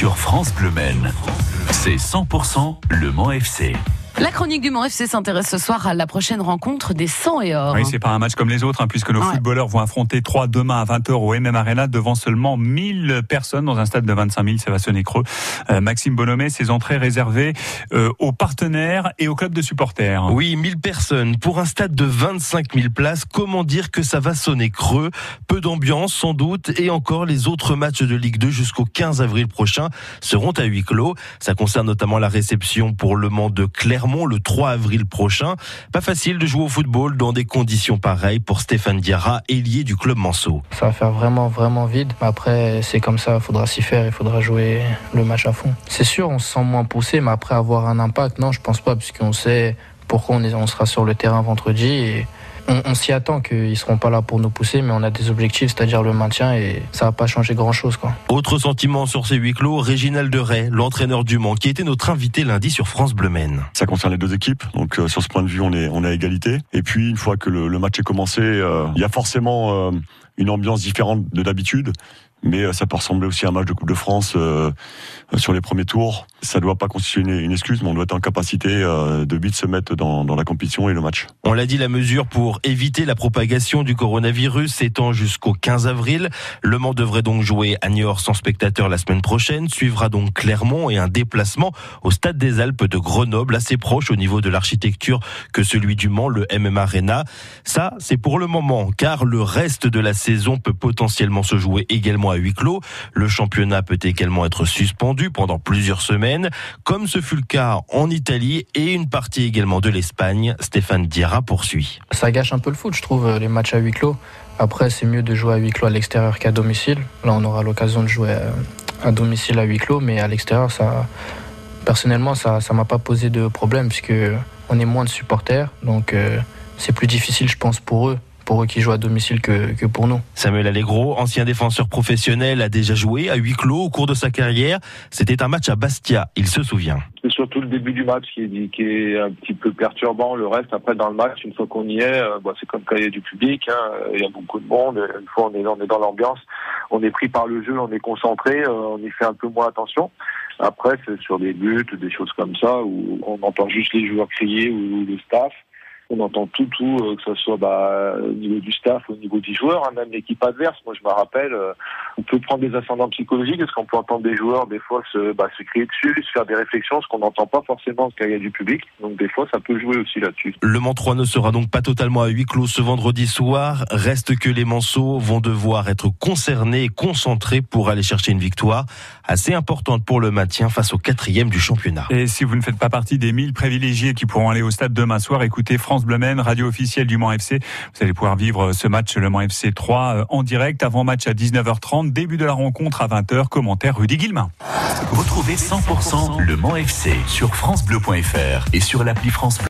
sur France Bleu Maine. C'est 100% Le Mans FC. La chronique du Mont FC s'intéresse ce soir à la prochaine rencontre des 100 et or. Oui, c'est pas un match comme les autres, hein, puisque nos Ouais. footballeurs vont affronter 3 demain à 20h au MM Arena devant seulement 1000 personnes dans un stade de 25 000, ça va sonner creux. Euh, Maxime Bonhomé, ses entrées réservées euh, aux partenaires et aux clubs de supporters. Oui, 1000 personnes pour un stade de 25 000 places. Comment dire que ça va sonner creux? Peu d'ambiance sans doute et encore les autres matchs de Ligue 2 jusqu'au 15 avril prochain seront à huis clos. Ça concerne notamment la réception pour le Mans de Clermont le 3 avril prochain. Pas facile de jouer au football dans des conditions pareilles pour Stéphane Diarra, ailier du club Manceau. Ça va faire vraiment, vraiment vide. Mais Après, c'est comme ça, il faudra s'y faire, il faudra jouer le match à fond. C'est sûr, on se sent moins poussé, mais après avoir un impact, non, je pense pas, puisqu'on sait pourquoi on, est, on sera sur le terrain vendredi. On, on s'y attend qu'ils seront pas là pour nous pousser, mais on a des objectifs, c'est-à-dire le maintien, et ça va pas changer grand-chose. quoi. Autre sentiment sur ces huis clos, Réginald Ray, l'entraîneur du Mans, qui était notre invité lundi sur France Bleu Maine. Ça concerne les deux équipes, donc euh, sur ce point de vue, on est on est à égalité. Et puis une fois que le, le match est commencé, euh, il y a forcément euh, une ambiance différente de d'habitude, mais euh, ça peut ressembler aussi à un match de Coupe de France euh, sur les premiers tours. Ça ne doit pas constituer une, excuse, mais on doit être en capacité euh, de vite se mettre dans, dans la compétition et le match. On l'a dit, la mesure pour éviter la propagation du coronavirus s'étend jusqu'au 15 avril. Le Mans devrait donc jouer à Niort sans spectateurs la semaine prochaine. Suivra donc Clermont et un déplacement au Stade des Alpes de Grenoble, assez proche au niveau de l'architecture que celui du Mans, le MM Arena. Ça, c'est pour le moment, car le reste de la saison peut potentiellement se jouer également à huis clos. Le championnat peut également être suspendu pendant plusieurs semaines, comme ce fut le cas en Italie et une partie également de l'Espagne. Stéphane Diarra poursuit. Ça gâche un peu le foot, je trouve, les matchs à huis clos. Après, c'est mieux de jouer à huis clos à l'extérieur qu'à domicile. Là, on aura l'occasion de jouer à, à domicile à huis clos, mais à l'extérieur, ça, personnellement, ça, ça m'a pas posé de problème puisque on est moins de supporters, donc euh, c'est plus difficile, je pense, pour eux, pour eux qui jouent à domicile que, que pour nous. Samuel Allegro, ancien défenseur professionnel, a déjà joué à huis clos au cours de sa carrière. C'était un match à Bastia, il se souvient. C'est surtout le début du match qui est, qui est un petit peu perturbant. Le reste, après, dans le match, une fois qu'on y est, euh, bah, c'est comme quand il y a du public. hein, il y a beaucoup de monde. Une fois on est, on est dans l'ambiance, on est pris par le jeu, on est concentré, euh, on y fait un peu moins attention. Après, c'est sur des buts, des choses comme ça, où on entend juste les joueurs crier ou le staff. On entend tout, tout, euh, que ce soit bah, au niveau du staff, au niveau des joueurs, hein, même l'équipe adverse. Moi, je me rappelle, euh, on peut prendre des ascendants psychologiques, parce qu'on peut entendre des joueurs, des fois, se, bah, se crier dessus, se faire des réflexions, ce qu'on n'entend pas forcément quand il y a du public. Donc, des fois, ça peut jouer aussi là-dessus. Le Mans 3 ne sera donc pas totalement à huis clos ce vendredi soir. Reste que les Manceaux vont devoir être concernés et concentrés pour aller chercher une victoire assez importante pour le maintien face au quatrième du championnat. Et si vous ne faites pas partie des 1000 privilégiés qui pourront aller au stade demain soir, écoutez France Bleu Maine, radio officielle du Mans FC. Vous allez pouvoir vivre ce match, le Mans FC 3, euh, en direct, avant match à 19h30, début de la rencontre à 20h, commentaire Rudy Guillemin. Retrouvez 100% Le Mans FC sur FranceBleu.fr et sur l'appli France Bleu.